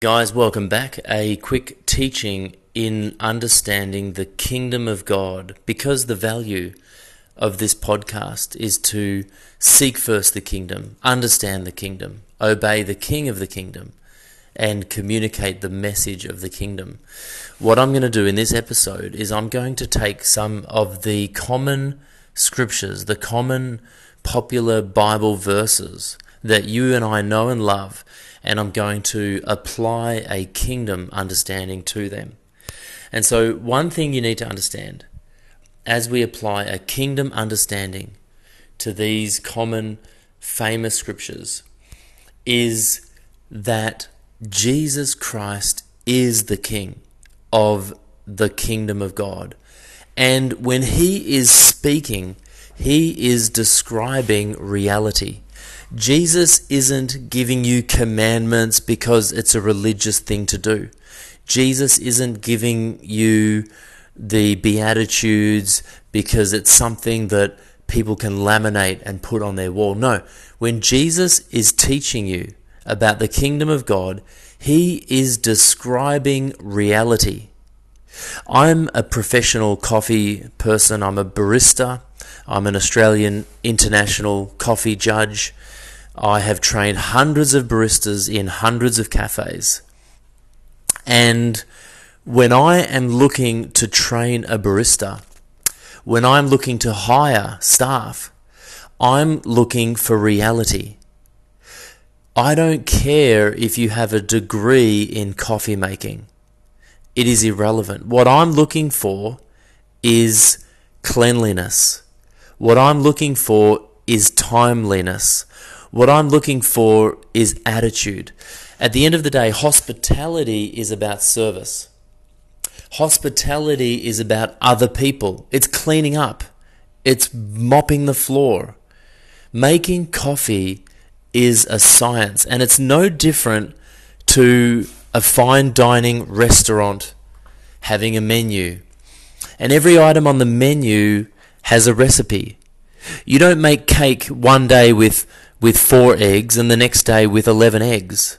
Guys, welcome back. A quick teaching in understanding the kingdom of God because the value of this podcast is to seek first the kingdom, understand the kingdom, obey the king of the kingdom, and communicate the message of the kingdom. What I'm going to do in this episode is I'm going to take some of the common scriptures, the common popular Bible verses that you and I know and love, and I'm going to apply a kingdom understanding to them. And so, one thing you need to understand as we apply a kingdom understanding to these common famous scriptures is that Jesus Christ is the King of the kingdom of God. And when he is speaking, he is describing reality. Jesus isn't giving you commandments because it's a religious thing to do. Jesus isn't giving you the Beatitudes because it's something that people can laminate and put on their wall. No, when Jesus is teaching you about the kingdom of God, he is describing reality. I'm a professional coffee person, I'm a barista, I'm an Australian international coffee judge. I have trained hundreds of baristas in hundreds of cafes. And when I am looking to train a barista, when I'm looking to hire staff, I'm looking for reality. I don't care if you have a degree in coffee making. It is irrelevant. What I'm looking for is cleanliness. What I'm looking for is timeliness. What I'm looking for is attitude. At the end of the day, hospitality is about service. Hospitality is about other people. It's cleaning up. It's mopping the floor. Making coffee is a science and it's no different to a fine dining restaurant having a menu. And every item on the menu has a recipe. You don't make cake one day with, with four eggs and the next day with 11 eggs.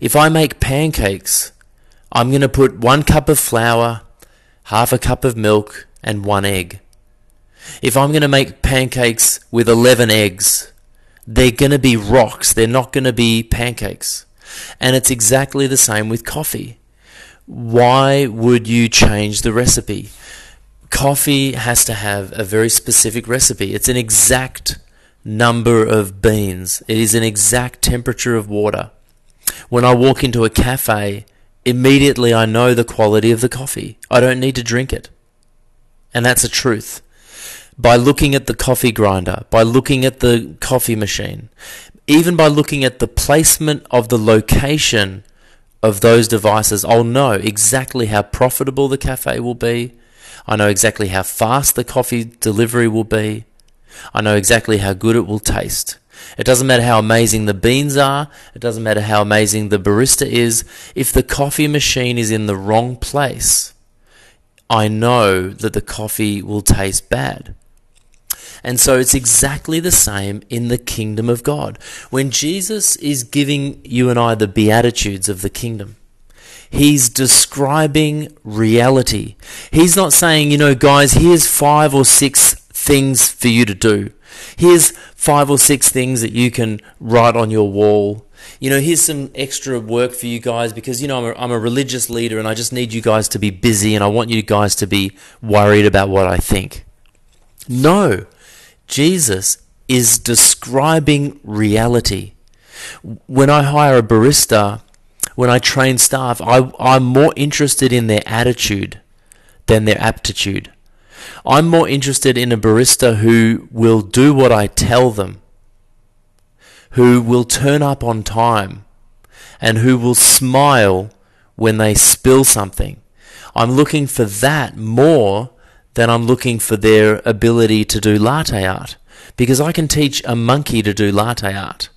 If I make pancakes, I'm going to put one cup of flour, half a cup of milk, and one egg. If I'm going to make pancakes with 11 eggs, they're going to be rocks. They're not going to be pancakes. And it's exactly the same with coffee. Why would you change the recipe? Coffee has to have a very specific recipe. It's an exact number of beans. It is an exact temperature of water. When I walk into a cafe, immediately I know the quality of the coffee. I don't need to drink it. And that's a truth. By looking at the coffee grinder, by looking at the coffee machine, even by looking at the placement of the location of those devices, I'll know exactly how profitable the cafe will be. I know exactly how fast the coffee delivery will be. I know exactly how good it will taste. It doesn't matter how amazing the beans are. It doesn't matter how amazing the barista is. If the coffee machine is in the wrong place, I know that the coffee will taste bad. And so it's exactly the same in the kingdom of God. When Jesus is giving you and I the beatitudes of the kingdom, He's describing reality. He's not saying, you know, guys, here's five or six things for you to do. Here's five or six things that you can write on your wall. You know, here's some extra work for you guys because, you know, I'm a, I'm a religious leader and I just need you guys to be busy and I want you guys to be worried about what I think. No, Jesus is describing reality. When I hire a barista, when I train staff, I, I'm more interested in their attitude than their aptitude. I'm more interested in a barista who will do what I tell them, who will turn up on time, and who will smile when they spill something. I'm looking for that more than I'm looking for their ability to do latte art because I can teach a monkey to do latte art.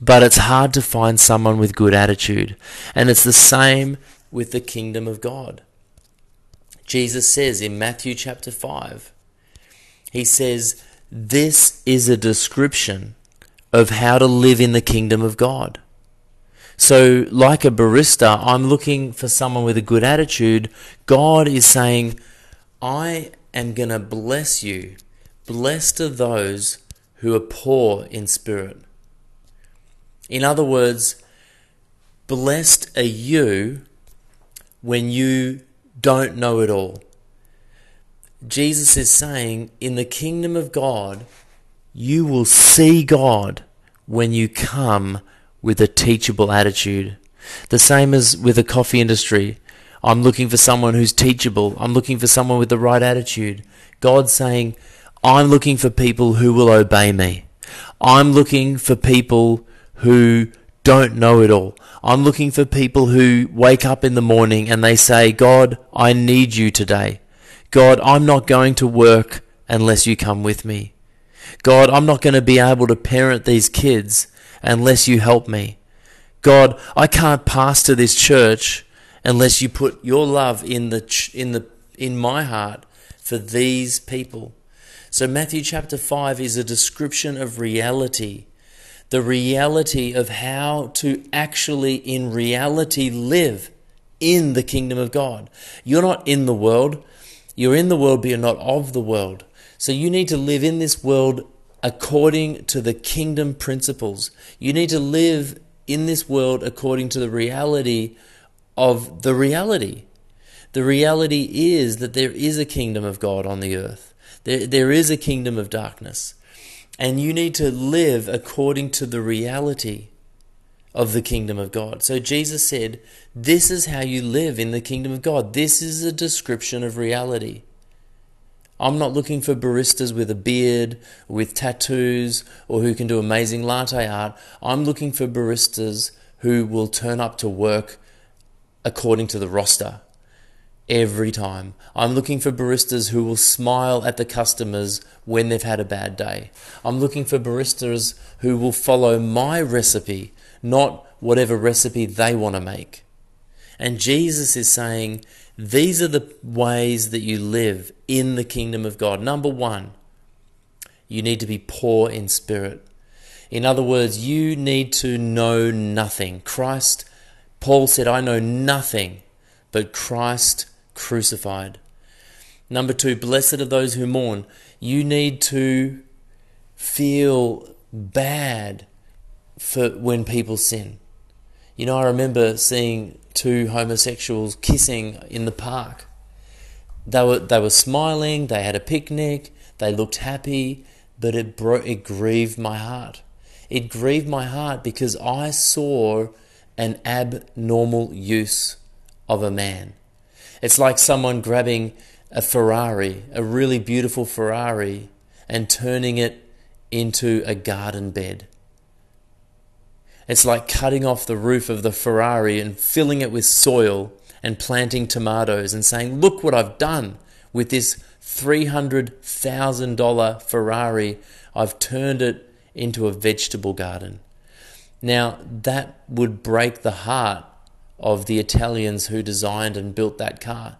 But it's hard to find someone with good attitude. And it's the same with the kingdom of God. Jesus says in Matthew chapter 5, He says, This is a description of how to live in the kingdom of God. So, like a barista, I'm looking for someone with a good attitude. God is saying, I am going to bless you. Blessed are those who are poor in spirit. In other words, blessed are you when you don't know it all. Jesus is saying, in the kingdom of God, you will see God when you come with a teachable attitude. The same as with the coffee industry. I'm looking for someone who's teachable. I'm looking for someone with the right attitude. God's saying, I'm looking for people who will obey me. I'm looking for people who don't know it all. I'm looking for people who wake up in the morning and they say, God, I need you today. God, I'm not going to work unless you come with me. God, I'm not going to be able to parent these kids unless you help me. God, I can't pastor this church unless you put your love in the in the in my heart for these people. So Matthew chapter 5 is a description of reality the reality of how to actually, in reality, live in the kingdom of God. You're not in the world, you're in the world, but you're not of the world. So you need to live in this world according to the kingdom principles. You need to live in this world according to the reality of the reality. The reality is that there is a kingdom of God on the earth. There, there is a kingdom of darkness. And you need to live according to the reality of the kingdom of God. So Jesus said, This is how you live in the kingdom of God. This is a description of reality. I'm not looking for baristas with a beard, with tattoos, or who can do amazing latte art. I'm looking for baristas who will turn up to work according to the roster every time. I'm looking for baristas who will smile at the customers when they've had a bad day. I'm looking for baristas who will follow my recipe, not whatever recipe they want to make. And Jesus is saying, these are the ways that you live in the kingdom of God. Number one, you need to be poor in spirit. In other words, you need to know nothing. Christ, Paul said, I know nothing but Christ crucified. Number two, blessed are those who mourn. You need to feel bad for when people sin. You know, I remember seeing two homosexuals kissing in the park. They were they were smiling, they had a picnic, they looked happy, but it bro- it grieved my heart. It grieved my heart because I saw an abnormal use of a man. It's like someone grabbing a Ferrari, a really beautiful Ferrari, and turning it into a garden bed. It's like cutting off the roof of the Ferrari and filling it with soil and planting tomatoes and saying, Look what I've done with this $300,000 Ferrari. I've turned it into a vegetable garden. Now, that would break the heart of the Italians who designed and built that car.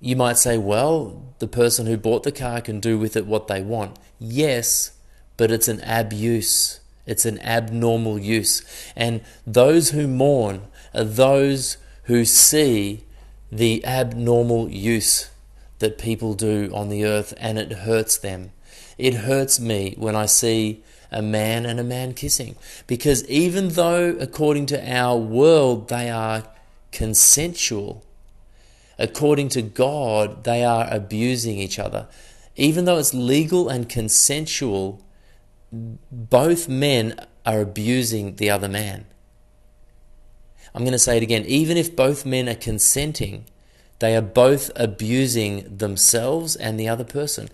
You might say, well, the person who bought the car can do with it what they want. Yes, but it's an abuse. It's an abnormal use. And those who mourn are those who see the abnormal use that people do on the earth and it hurts them. It hurts me when I see a man and a man kissing. Because even though, according to our world, they are consensual, according to God, they are abusing each other. Even though it's legal and consensual, both men are abusing the other man. I'm going to say it again. Even if both men are consenting, they are both abusing themselves and the other person.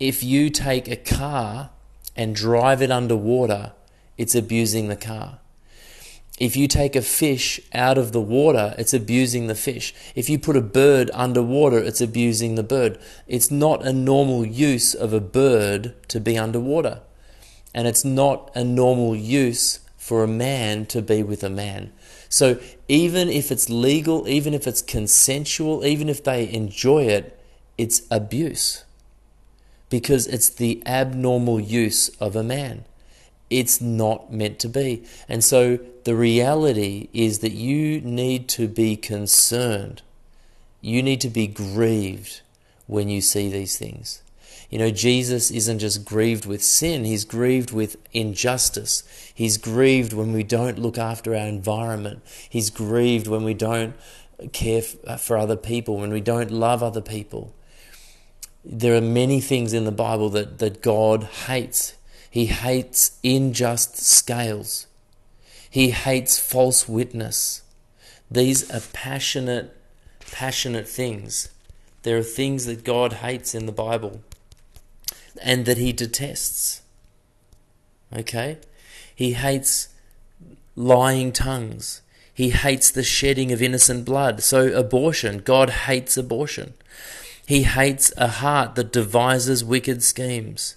If you take a car and drive it underwater, it's abusing the car. If you take a fish out of the water, it's abusing the fish. If you put a bird underwater, it's abusing the bird. It's not a normal use of a bird to be underwater. And it's not a normal use for a man to be with a man. So even if it's legal, even if it's consensual, even if they enjoy it, it's abuse. Because it's the abnormal use of a man. It's not meant to be. And so the reality is that you need to be concerned. You need to be grieved when you see these things. You know, Jesus isn't just grieved with sin, he's grieved with injustice. He's grieved when we don't look after our environment. He's grieved when we don't care uh, for other people, when we don't love other people. There are many things in the Bible that, that God hates. He hates unjust scales. He hates false witness. These are passionate, passionate things. There are things that God hates in the Bible and that he detests. Okay? He hates lying tongues. He hates the shedding of innocent blood. So, abortion, God hates abortion. He hates a heart that devises wicked schemes.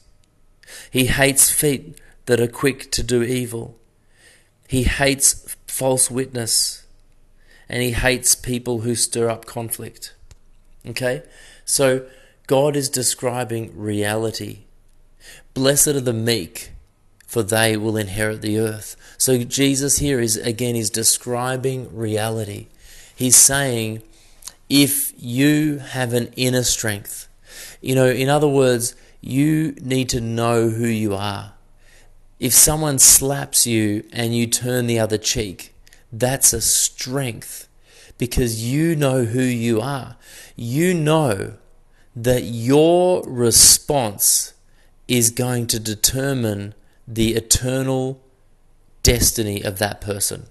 He hates feet that are quick to do evil. He hates false witness. And he hates people who stir up conflict. Okay? So, God is describing reality. Blessed are the meek, for they will inherit the earth. So Jesus here is again is describing reality. He's saying if you have an inner strength, you know, in other words, you need to know who you are. If someone slaps you and you turn the other cheek, that's a strength because you know who you are. You know that your response is going to determine the eternal destiny of that person.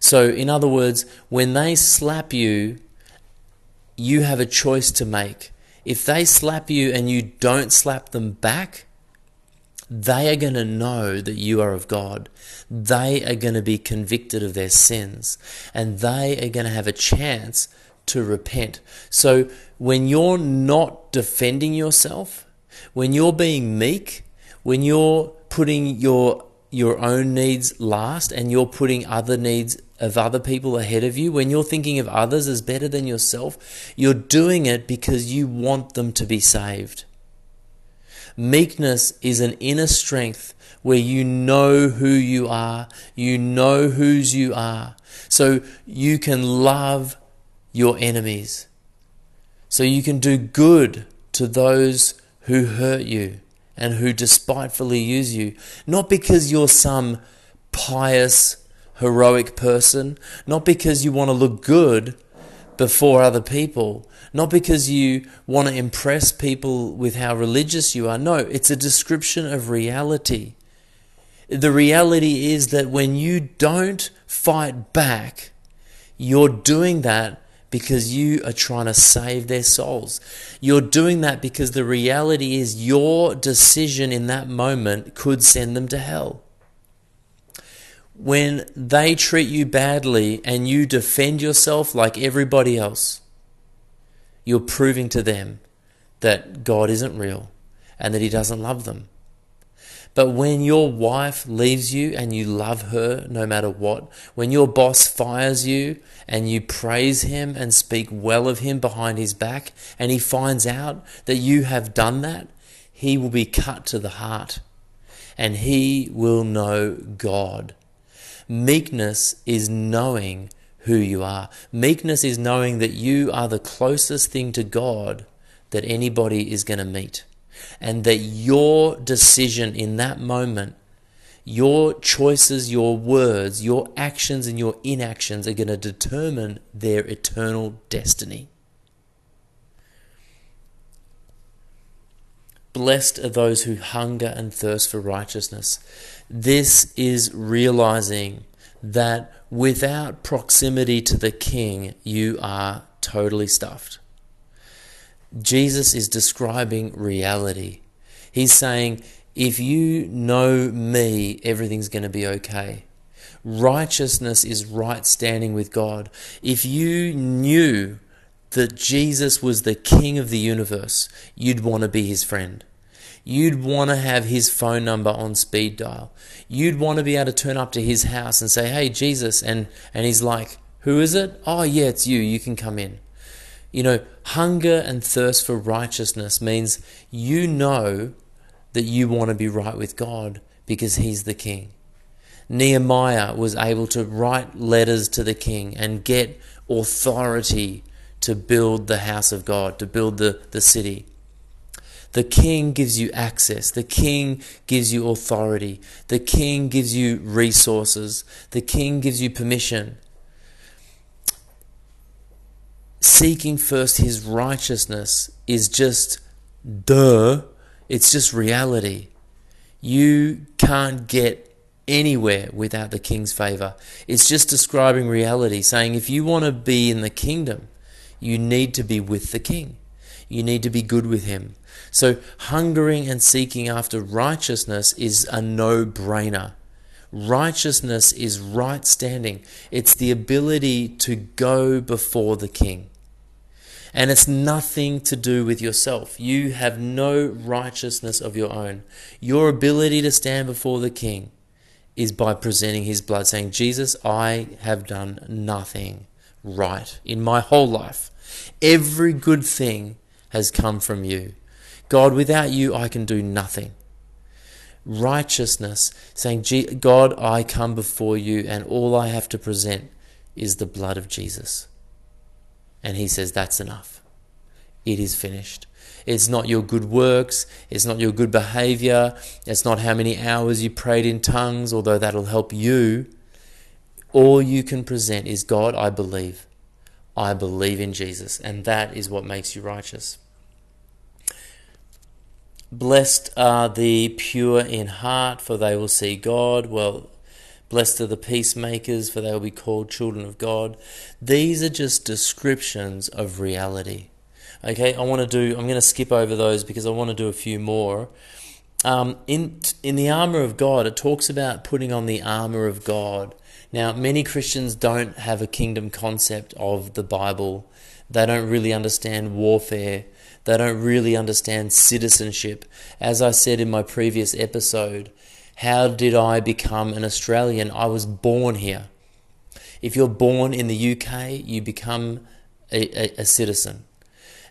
So, in other words, when they slap you, you have a choice to make. If they slap you and you don't slap them back, they are going to know that you are of God. They are going to be convicted of their sins and they are going to have a chance to repent. So when you're not defending yourself, when you're being meek, when you're putting your your own needs last and you're putting other needs of other people ahead of you, when you're thinking of others as better than yourself, you're doing it because you want them to be saved. Meekness is an inner strength where you know who you are, you know whose you are, so you can love your enemies. So you can do good to those who hurt you and who despitefully use you, not because you're some pious, heroic person, not because you want to look good before other people, not because you want to impress people with how religious you are. No, it's a description of reality. The reality is that when you don't fight back, you're doing that because you are trying to save their souls. You're doing that because the reality is your decision in that moment could send them to hell. When they treat you badly and you defend yourself like everybody else, you're proving to them that God isn't real and that He doesn't love them. But when your wife leaves you and you love her no matter what, when your boss fires you and you praise him and speak well of him behind his back, and he finds out that you have done that, he will be cut to the heart and he will know God. Meekness is knowing who you are. Meekness is knowing that you are the closest thing to God that anybody is going to meet and that your decision in that moment, your choices, your words, your actions, and your inactions are going to determine their eternal destiny. Blessed are those who hunger and thirst for righteousness. This is realizing that without proximity to the King, you are totally stuffed. Jesus is describing reality. He's saying, if you know me, everything's going to be okay. Righteousness is right standing with God. If you knew that Jesus was the king of the universe, you'd want to be his friend. You'd want to have his phone number on speed dial. You'd want to be able to turn up to his house and say, "Hey, Jesus," and and he's like, "Who is it? Oh, yeah, it's you. You can come in." You know, hunger and thirst for righteousness means you know that you want to be right with God because he's the king. Nehemiah was able to write letters to the king and get authority to build the house of God, to build the, the city. The king gives you access. The king gives you authority. The king gives you resources. The king gives you permission. Seeking first his righteousness is just duh. It's just reality. You can't get anywhere without the king's favor. It's just describing reality, saying if you want to be in the kingdom, you need to be with the king. You need to be good with him. So, hungering and seeking after righteousness is a no brainer. Righteousness is right standing, it's the ability to go before the king. And it's nothing to do with yourself. You have no righteousness of your own. Your ability to stand before the king is by presenting his blood, saying, Jesus, I have done nothing right in my whole life. Every good thing has come from you. God, without you, I can do nothing. Righteousness, saying, God, I come before you, and all I have to present is the blood of Jesus. And he says, That's enough. It is finished. It's not your good works. It's not your good behavior. It's not how many hours you prayed in tongues, although that'll help you. All you can present is God, I believe. I believe in Jesus. And that is what makes you righteous. Blessed are the pure in heart, for they will see God. Well, Blessed are the peacemakers, for they will be called children of God. These are just descriptions of reality. Okay, I want to do, I'm going to skip over those because I want to do a few more. Um, in, in the armor of God, it talks about putting on the armor of God. Now, many Christians don't have a kingdom concept of the Bible, they don't really understand warfare. They don't really understand citizenship. As I said in my previous episode, how did I become an Australian? I was born here. If you're born in the UK, you become a, a, a citizen.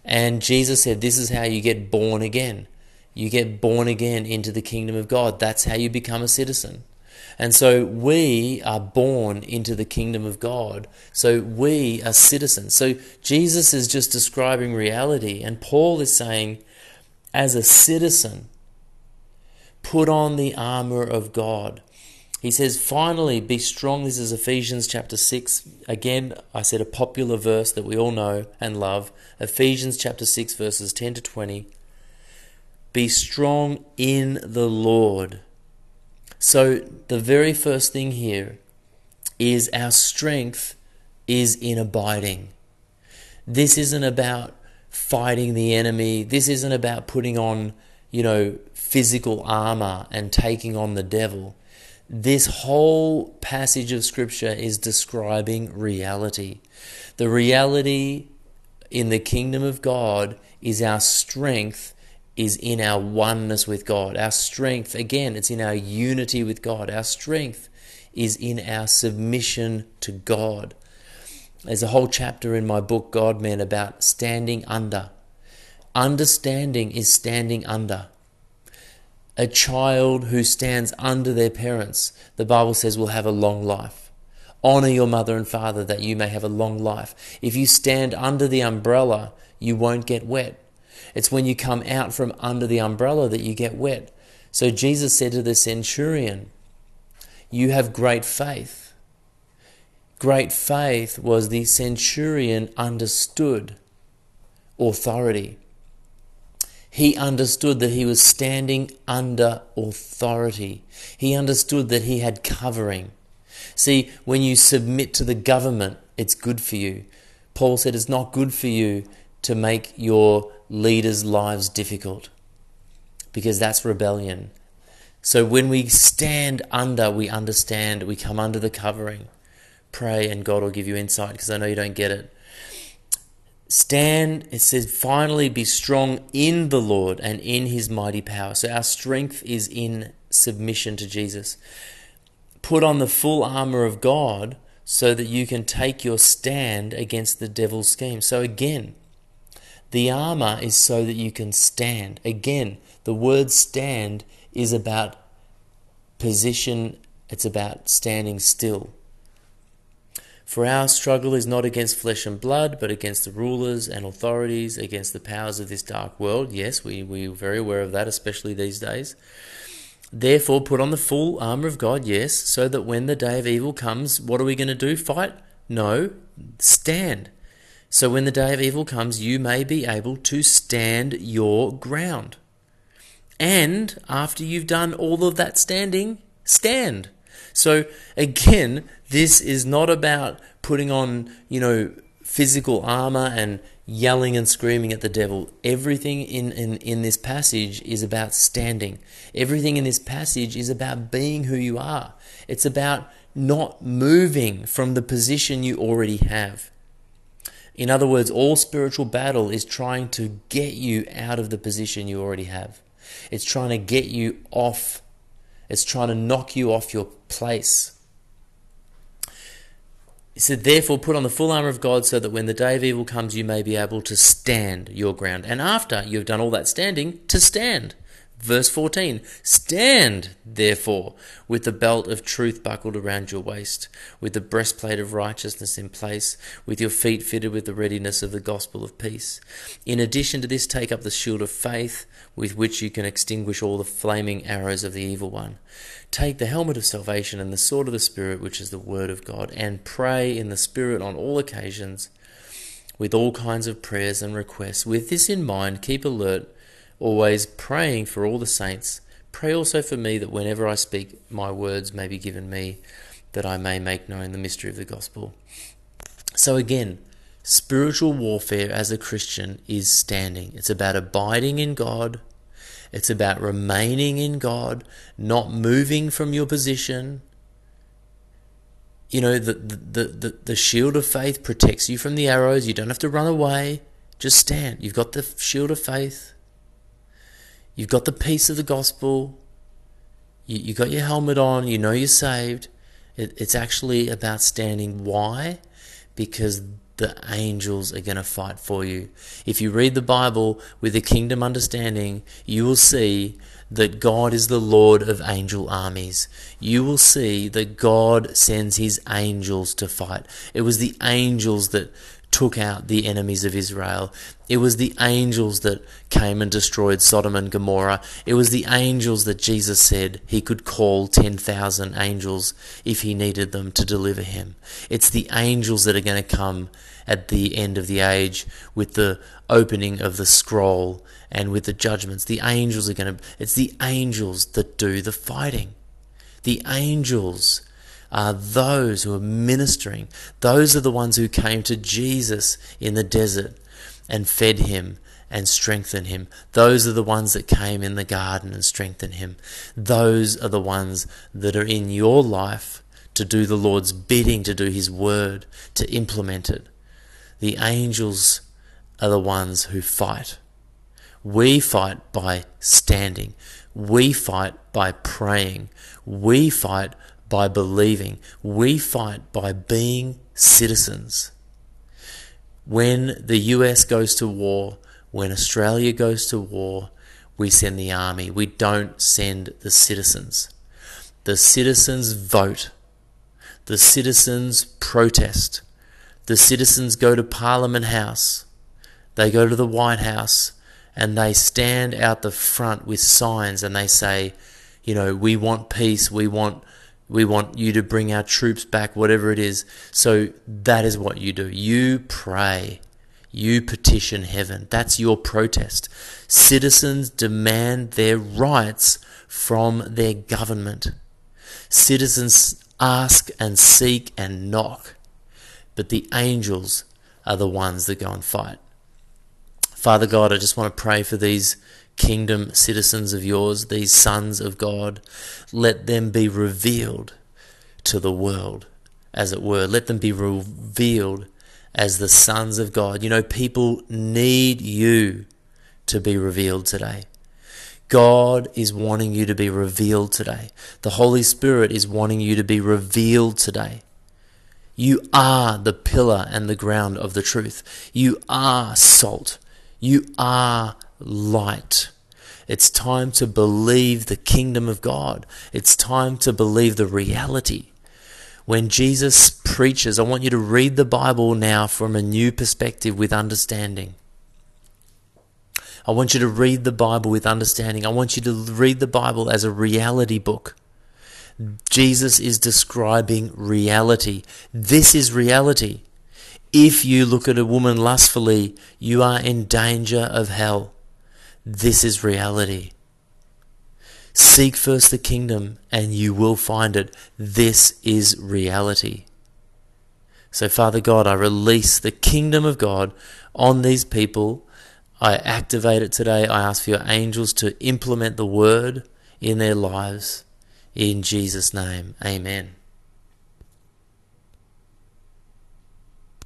And Jesus said, This is how you get born again. You get born again into the kingdom of God. That's how you become a citizen. And so we are born into the kingdom of God. So we are citizens. So Jesus is just describing reality. And Paul is saying, as a citizen, Put on the armor of God. He says, finally, be strong. This is Ephesians chapter 6. Again, I said a popular verse that we all know and love. Ephesians chapter 6, verses 10 to 20. Be strong in the Lord. So, the very first thing here is our strength is in abiding. This isn't about fighting the enemy. This isn't about putting on, you know, physical armor and taking on the devil. This whole passage of Scripture is describing reality. The reality in the kingdom of God is our strength is in our oneness with God. Our strength, again, it's in our unity with God. Our strength is in our submission to God. There's a whole chapter in my book, God Men, about standing under. Understanding is standing under a child who stands under their parents, the Bible says, will have a long life. Honor your mother and father that you may have a long life. If you stand under the umbrella, you won't get wet. It's when you come out from under the umbrella that you get wet. So Jesus said to the centurion, You have great faith. Great faith was the centurion understood authority he understood that he was standing under authority. He understood that he had covering. See, when you submit to the government, it's good for you. Paul said it's not good for you to make your leaders' lives difficult because that's rebellion. So when we stand under, we understand, we come under the covering. Pray and God will give you insight because I know you don't get it. Stand, it says, finally be strong in the Lord and in his mighty power. So our strength is in submission to Jesus. Put on the full armor of God so that you can take your stand against the devil's scheme. So again, the armor is so that you can stand. Again, the word stand is about position, it's about standing still. For our struggle is not against flesh and blood, but against the rulers and authorities, against the powers of this dark world. Yes, we, we're very aware of that, especially these days. Therefore, put on the full armor of God, yes, so that when the day of evil comes, what are we going to do? Fight? No, stand. So when the day of evil comes, you may be able to stand your ground. And after you've done all of that standing, stand. So again, this is not about putting on, you know, physical armor and yelling and screaming at the devil. Everything in, in, in this passage is about standing. Everything in this passage is about being who you are. It's about not moving from the position you already have. In other words, all spiritual battle is trying to get you out of the position you already have. It's trying to get you off. It's trying to knock you off your place. He said, Therefore, put on the full armor of God so that when the day of evil comes, you may be able to stand your ground. And after you've done all that standing, to stand. Verse 14 Stand, therefore, with the belt of truth buckled around your waist, with the breastplate of righteousness in place, with your feet fitted with the readiness of the gospel of peace. In addition to this, take up the shield of faith, with which you can extinguish all the flaming arrows of the evil one. Take the helmet of salvation and the sword of the Spirit, which is the word of God, and pray in the Spirit on all occasions with all kinds of prayers and requests. With this in mind, keep alert always praying for all the saints. Pray also for me that whenever I speak, my words may be given me, that I may make known the mystery of the gospel. So, again, spiritual warfare as a Christian is standing. It's about abiding in God, it's about remaining in God, not moving from your position. You know, the, the, the, the shield of faith protects you from the arrows. You don't have to run away. Just stand. You've got the shield of faith. You've got the peace of the gospel. You, you got your helmet on. You know you're saved. It, it's actually about standing. Why? Because the angels are going to fight for you. If you read the Bible with a kingdom understanding, you will see that God is the Lord of angel armies. You will see that God sends his angels to fight. It was the angels that took out the enemies of Israel. It was the angels that came and destroyed Sodom and Gomorrah. It was the angels that Jesus said he could call 10,000 angels if he needed them to deliver him. It's the angels that are going to come at the end of the age with the opening of the scroll and with the judgments. The angels are going to, it's the angels that do the fighting. The angels are those who are ministering. Those are the ones who came to Jesus in the desert and fed him and strengthened him. Those are the ones that came in the garden and strengthened him. Those are the ones that are in your life to do the Lord's bidding, to do his word, to implement it. The angels are the ones who fight. We fight by standing. We fight by praying. We fight by believing. We fight by being citizens. When the US goes to war, when Australia goes to war, we send the army. We don't send the citizens. The citizens vote. The citizens protest. The citizens go to Parliament House. They go to the White House and they stand out the front with signs and they say, you know, we want peace, we want we want you to bring our troops back, whatever it is. So that is what you do. You pray. You petition heaven. That's your protest. Citizens demand their rights from their government. Citizens ask and seek and knock. But the angels are the ones that go and fight. Father God, I just want to pray for these kingdom citizens of yours, these sons of God. Let them be revealed to the world, as it were. Let them be revealed as the sons of God. You know, people need you to be revealed today. God is wanting you to be revealed today. The Holy Spirit is wanting you to be revealed today. You are the pillar and the ground of the truth. You are salt. You are light. It's time to believe the kingdom of God. It's time to believe the reality. When Jesus preaches, I want you to read the Bible now from a new perspective with understanding. I want you to read the Bible with understanding. I want you to read the Bible as a reality book. Jesus is describing reality. This is reality. If you look at a woman lustfully, you are in danger of hell. This is reality. Seek first the kingdom and you will find it. This is reality. So, Father God, I release the kingdom of God on these people. I activate it today. I ask for your angels to implement the word in their lives. In Jesus' name, amen.